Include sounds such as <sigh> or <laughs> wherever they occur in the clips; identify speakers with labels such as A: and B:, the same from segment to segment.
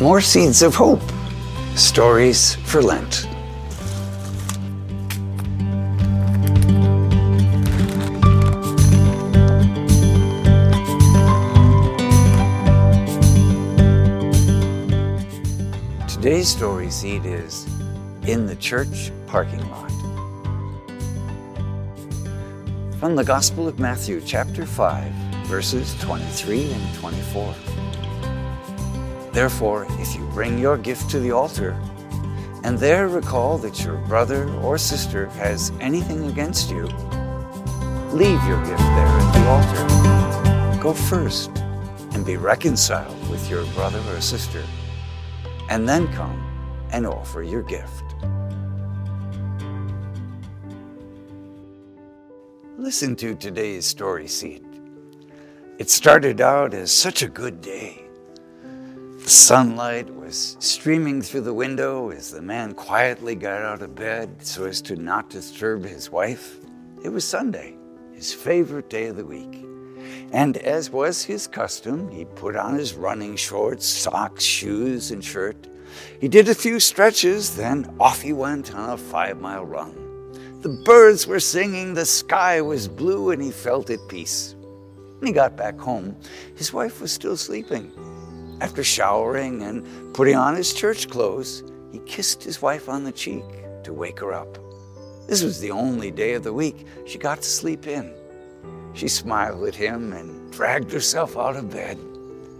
A: More Seeds of Hope Stories for Lent. Today's story seed is In the Church Parking Lot. From the Gospel of Matthew, chapter 5, verses 23 and 24. Therefore, if you bring your gift to the altar, and there recall that your brother or sister has anything against you, leave your gift there at the altar. Go first and be reconciled with your brother or sister, and then come and offer your gift. Listen to today's story seed. It started out as such a good day. The sunlight was streaming through the window as the man quietly got out of bed so as to not disturb his wife. It was Sunday, his favorite day of the week. And as was his custom, he put on his running shorts, socks, shoes, and shirt. He did a few stretches, then off he went on a five mile run. The birds were singing, the sky was blue, and he felt at peace. When he got back home, his wife was still sleeping. After showering and putting on his church clothes, he kissed his wife on the cheek to wake her up. This was the only day of the week she got to sleep in. She smiled at him and dragged herself out of bed.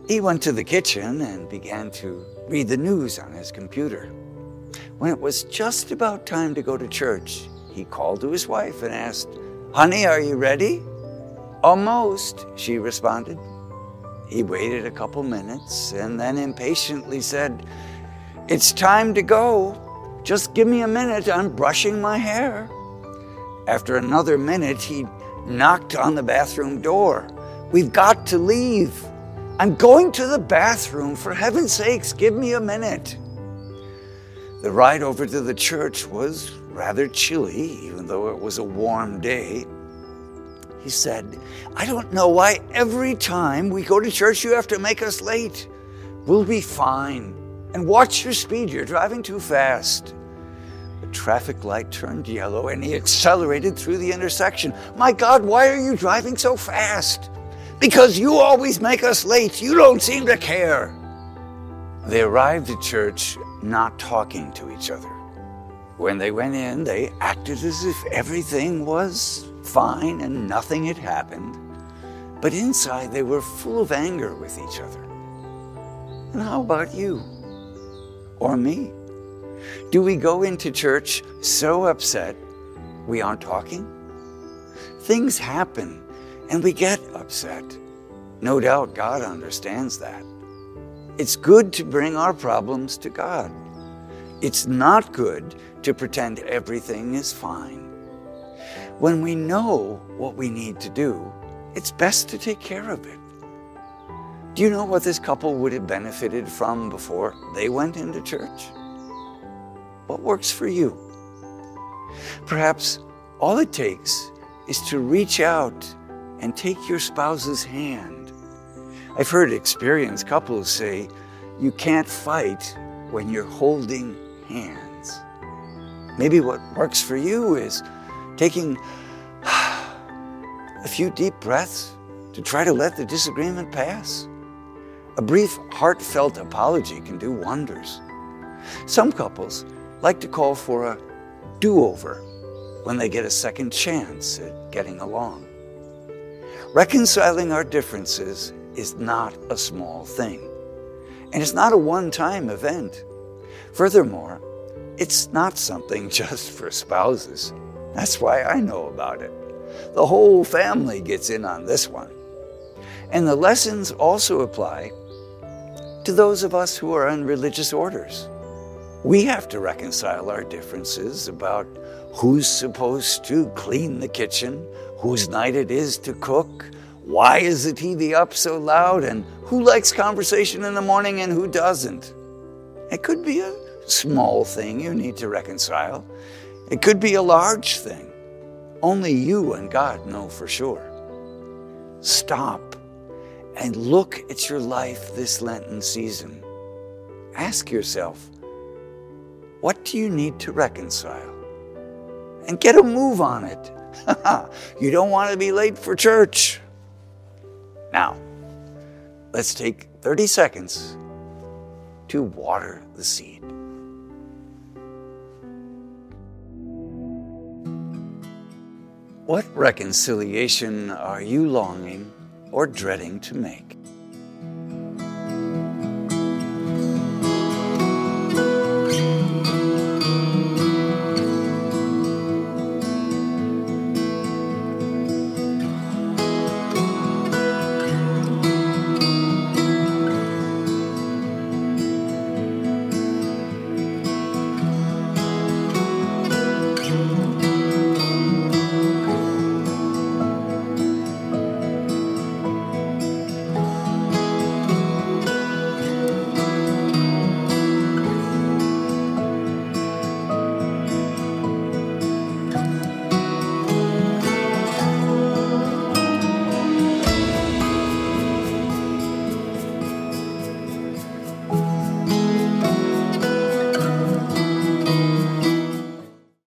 A: He went to the kitchen and began to read the news on his computer. When it was just about time to go to church, he called to his wife and asked, Honey, are you ready? Almost, she responded. He waited a couple minutes and then impatiently said, It's time to go. Just give me a minute. I'm brushing my hair. After another minute, he knocked on the bathroom door. We've got to leave. I'm going to the bathroom. For heaven's sakes, give me a minute. The ride over to the church was rather chilly, even though it was a warm day. He said, I don't know why every time we go to church you have to make us late. We'll be fine. And watch your speed, you're driving too fast. The traffic light turned yellow and he accelerated through the intersection. My God, why are you driving so fast? Because you always make us late. You don't seem to care. They arrived at church not talking to each other. When they went in, they acted as if everything was fine and nothing had happened. But inside, they were full of anger with each other. And how about you? Or me? Do we go into church so upset we aren't talking? Things happen and we get upset. No doubt God understands that. It's good to bring our problems to God. It's not good to pretend everything is fine. When we know what we need to do, it's best to take care of it. Do you know what this couple would have benefited from before they went into church? What works for you? Perhaps all it takes is to reach out and take your spouse's hand. I've heard experienced couples say, you can't fight when you're holding hands. Maybe what works for you is taking <sighs> a few deep breaths to try to let the disagreement pass. A brief, heartfelt apology can do wonders. Some couples like to call for a do over when they get a second chance at getting along. Reconciling our differences is not a small thing, and it's not a one time event. Furthermore, it's not something <laughs> just for spouses. That's why I know about it. The whole family gets in on this one. And the lessons also apply to those of us who are in religious orders. We have to reconcile our differences about who's supposed to clean the kitchen, whose night it is to cook, Why is the TV up so loud? And who likes conversation in the morning and who doesn't? It could be a small thing you need to reconcile. It could be a large thing. Only you and God know for sure. Stop and look at your life this Lenten season. Ask yourself, what do you need to reconcile? And get a move on it. <laughs> you don't want to be late for church. Now, let's take 30 seconds to water the seed. What reconciliation are you longing or dreading to make?